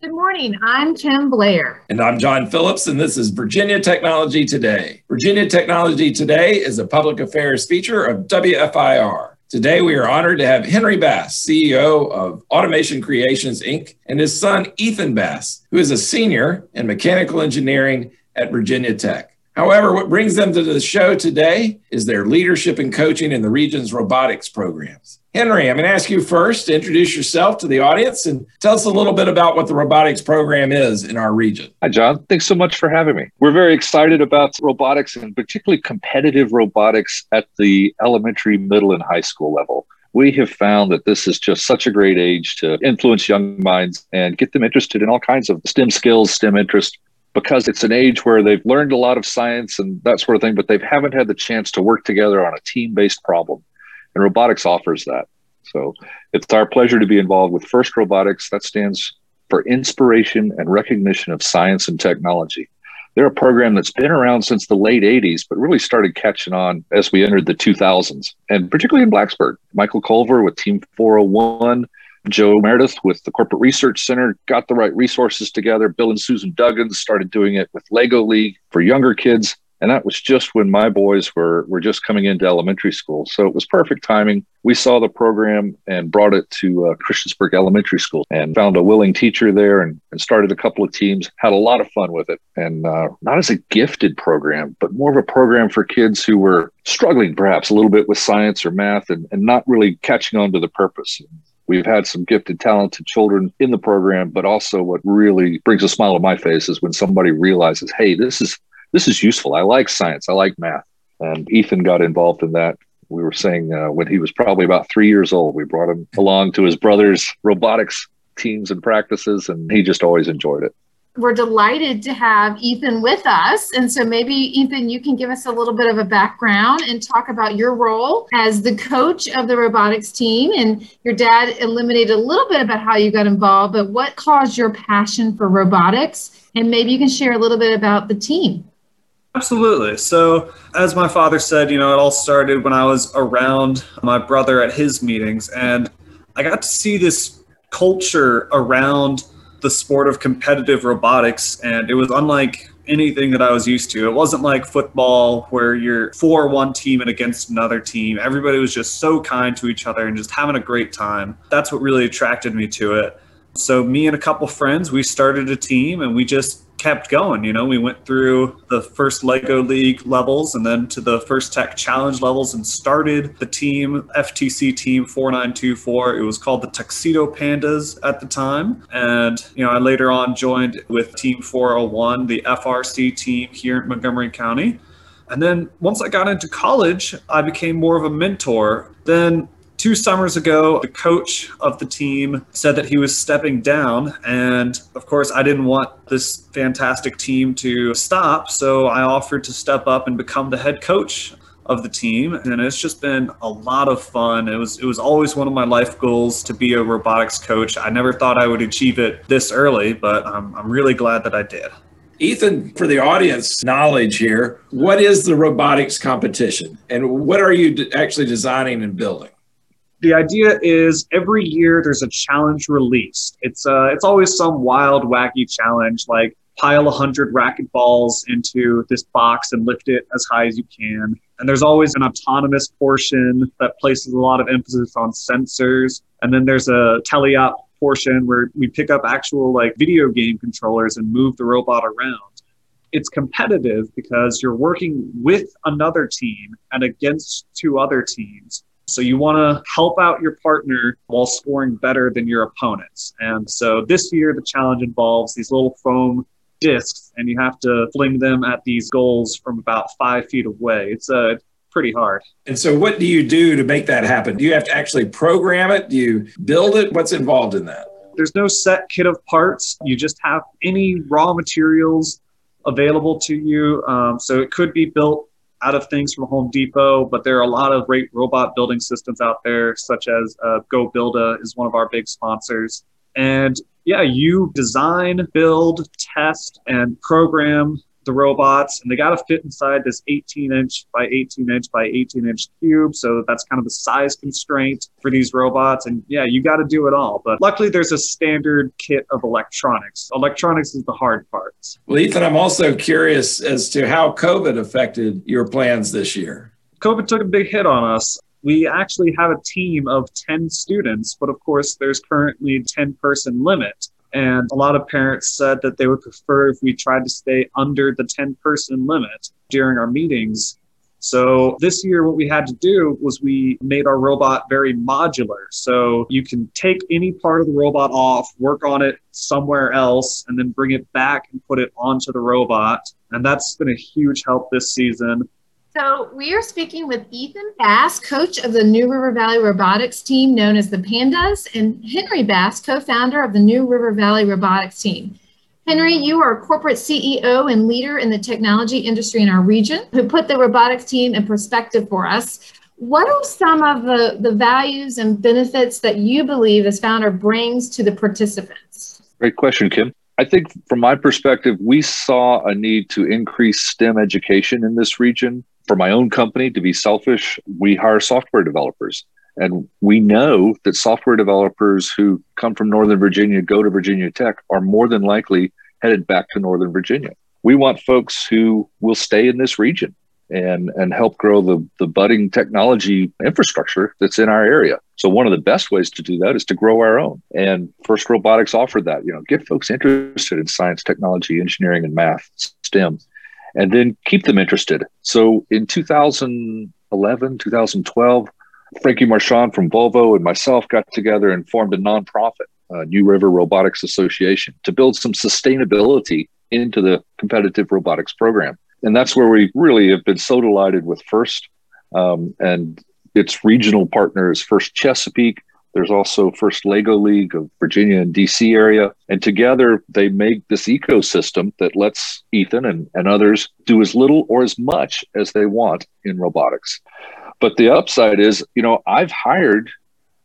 Good morning. I'm Kim Blair. And I'm John Phillips, and this is Virginia Technology Today. Virginia Technology Today is a public affairs feature of WFIR. Today, we are honored to have Henry Bass, CEO of Automation Creations, Inc., and his son, Ethan Bass, who is a senior in mechanical engineering at Virginia Tech. However, what brings them to the show today is their leadership and coaching in the region's robotics programs. Henry, I'm going to ask you first to introduce yourself to the audience and tell us a little bit about what the robotics program is in our region. Hi, John. Thanks so much for having me. We're very excited about robotics and particularly competitive robotics at the elementary, middle, and high school level we have found that this is just such a great age to influence young minds and get them interested in all kinds of STEM skills, STEM interest, because it's an age where they've learned a lot of science and that sort of thing, but they haven't had the chance to work together on a team based problem. And robotics offers that. So it's our pleasure to be involved with FIRST Robotics. That stands for Inspiration and Recognition of Science and Technology. They're a program that's been around since the late 80s, but really started catching on as we entered the 2000s, and particularly in Blacksburg. Michael Culver with Team 401 Joe Meredith with the Corporate Research Center got the right resources together. Bill and Susan Duggins started doing it with Lego League for younger kids. And that was just when my boys were, were just coming into elementary school. So it was perfect timing. We saw the program and brought it to uh, Christiansburg Elementary School and found a willing teacher there and, and started a couple of teams, had a lot of fun with it. And uh, not as a gifted program, but more of a program for kids who were struggling perhaps a little bit with science or math and, and not really catching on to the purpose. We've had some gifted, talented children in the program, but also what really brings a smile on my face is when somebody realizes, hey, this is this is useful. I like science. I like math. And Ethan got involved in that. We were saying uh, when he was probably about three years old, we brought him along to his brother's robotics teams and practices, and he just always enjoyed it we're delighted to have Ethan with us. And so maybe, Ethan, you can give us a little bit of a background and talk about your role as the coach of the robotics team. And your dad eliminated a little bit about how you got involved, but what caused your passion for robotics? And maybe you can share a little bit about the team. Absolutely. So, as my father said, you know, it all started when I was around my brother at his meetings, and I got to see this culture around the sport of competitive robotics, and it was unlike anything that I was used to. It wasn't like football where you're for one team and against another team. Everybody was just so kind to each other and just having a great time. That's what really attracted me to it. So me and a couple friends, we started a team and we just kept going. You know, we went through the first Lego League levels and then to the first Tech Challenge levels and started the team, FTC Team 4924. It was called the Tuxedo Pandas at the time. And, you know, I later on joined with Team 401, the FRC team here in Montgomery County. And then once I got into college, I became more of a mentor. Then two summers ago, the coach of the team said that he was stepping down. And of course, I didn't want this fantastic team to stop. So I offered to step up and become the head coach of the team and it's just been a lot of fun it was it was always one of my life goals to be a robotics coach i never thought i would achieve it this early but i'm, I'm really glad that i did Ethan, for the audience knowledge here, what is the robotics competition and what are you actually designing and building? The idea is every year there's a challenge released. It's uh, it's always some wild, wacky challenge like pile a hundred racquetballs into this box and lift it as high as you can. And there's always an autonomous portion that places a lot of emphasis on sensors. And then there's a teleop portion where we pick up actual like video game controllers and move the robot around. It's competitive because you're working with another team and against two other teams so you want to help out your partner while scoring better than your opponents. And so this year, the challenge involves these little foam discs, and you have to fling them at these goals from about five feet away. It's uh, pretty hard. And so, what do you do to make that happen? Do you have to actually program it? Do you build it? What's involved in that? There's no set kit of parts. You just have any raw materials available to you. Um, so it could be built out of things from Home Depot, but there are a lot of great robot building systems out there, such as uh, goBILDA is one of our big sponsors. And yeah, you design, build, test, and program the robots and they got to fit inside this 18 inch by 18 inch by 18 inch cube. So that's kind of the size constraint for these robots. And yeah, you got to do it all. But luckily, there's a standard kit of electronics. Electronics is the hard part. Well, Ethan, I'm also curious as to how COVID affected your plans this year. COVID took a big hit on us we actually have a team of 10 students, but of course, there's currently 10 person limit. And a lot of parents said that they would prefer if we tried to stay under the 10 person limit during our meetings. So this year, what we had to do was we made our robot very modular. So you can take any part of the robot off, work on it somewhere else, and then bring it back and put it onto the robot. And that's been a huge help this season. So we are speaking with Ethan Bass, coach of the New River Valley Robotics team known as the Pandas, and Henry Bass, co-founder of the New River Valley Robotics team. Henry, you are a corporate CEO and leader in the technology industry in our region who put the robotics team in perspective for us. What are some of the, the values and benefits that you believe this founder brings to the participants? Great question, Kim. I think from my perspective, we saw a need to increase STEM education in this region for my own company, to be selfish, we hire software developers. And we know that software developers who come from Northern Virginia, go to Virginia Tech, are more than likely headed back to Northern Virginia. We want folks who will stay in this region and, and help grow the, the budding technology infrastructure that's in our area. So one of the best ways to do that is to grow our own. And First Robotics offered that, you know, get folks interested in science, technology, engineering, and math, STEM and then keep them interested. So in 2011, 2012, Frankie Marchand from Volvo and myself got together and formed a nonprofit, uh, New River Robotics Association, to build some sustainability into the competitive robotics program. And that's where we really have been so delighted with FIRST um, and its regional partners, First Chesapeake, there's also First Lego League of Virginia and DC area. And together they make this ecosystem that lets Ethan and, and others do as little or as much as they want in robotics. But the upside is, you know, I've hired,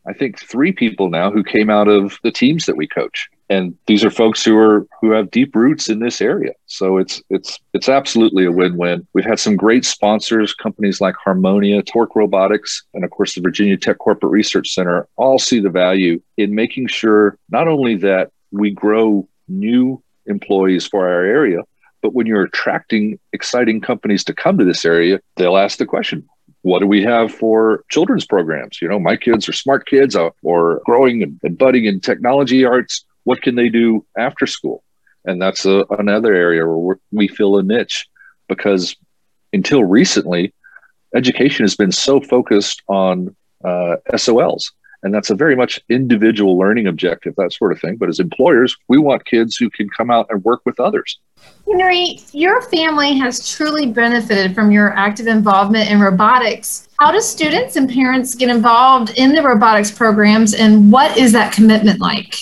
I think, three people now who came out of the teams that we coach. And these are folks who are who have deep roots in this area. So it's it's it's absolutely a win-win. We've had some great sponsors companies like harmonia Torc robotics and of course the virginia tech corporate research center all see the value in making sure not only that we grow new employees for our area but when you're attracting exciting companies to come to this area they'll ask the question what do we have for children's programs? You know, my kids are smart kids uh, or growing and, and budding in technology arts what can they do after school? And that's a, another area where we fill a niche because until recently, education has been so focused on uh, SOLs. And that's a very much individual learning objective, that sort of thing. But as employers, we want kids who can come out and work with others. Henry, your family has truly benefited from your active involvement in robotics. How do students and parents get involved in the robotics programs, and what is that commitment like?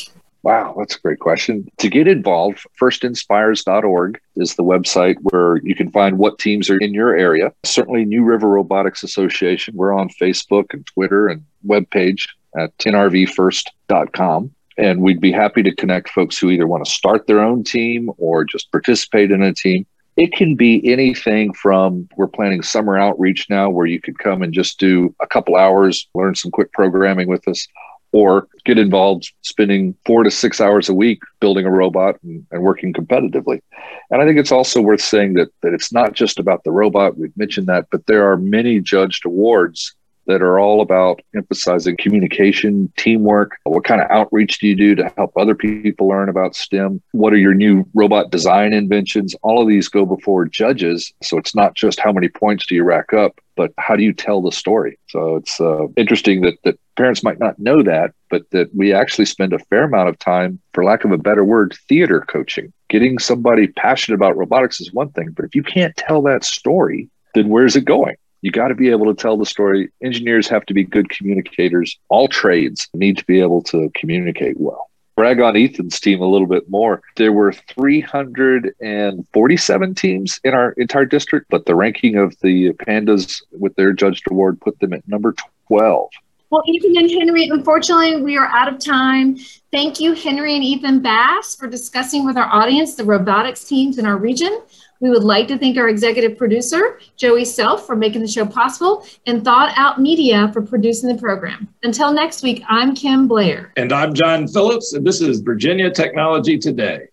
Wow, that's a great question. To get involved, firstinspires.org is the website where you can find what teams are in your area. Certainly, New River Robotics Association. We're on Facebook and Twitter and webpage at nrvfirst.com. And we'd be happy to connect folks who either want to start their own team or just participate in a team. It can be anything from we're planning summer outreach now where you could come and just do a couple hours, learn some quick programming with us, or get involved spending four to six hours a week building a robot and, and, working competitively. And I think it's also worth saying that, that it's not just about the robot, we've mentioned that, but there are many judged awards that are all about emphasizing communication, teamwork. What kind of outreach do you do to help other people learn about STEM? What are your new robot design inventions? All of these go before judges. So it's not just how many points do you rack up, but how do you tell the story? So it's uh, interesting that, that parents might not know that, but that we actually spend a fair amount of time, for lack of a better word, theater coaching. Getting somebody passionate about robotics is one thing, but if you can't tell that story, then where's it going? You got to be able to tell the story. Engineers have to be good communicators. All trades need to be able to communicate well. Brag on Ethan's team a little bit more. There were 347 teams in our entire district, but the ranking of the Pandas with their judged award put them at number 12 Well, Ethan and Henry, unfortunately, we are out of time. Thank you, Henry and Ethan Bass, for discussing with our audience the robotics teams in our region. We would like to thank our executive producer, Joey Self, for making the show possible, and Thought Out Media for producing the program. Until next week, I'm Kim Blair. And I'm John Phillips, and this is Virginia Technology Today.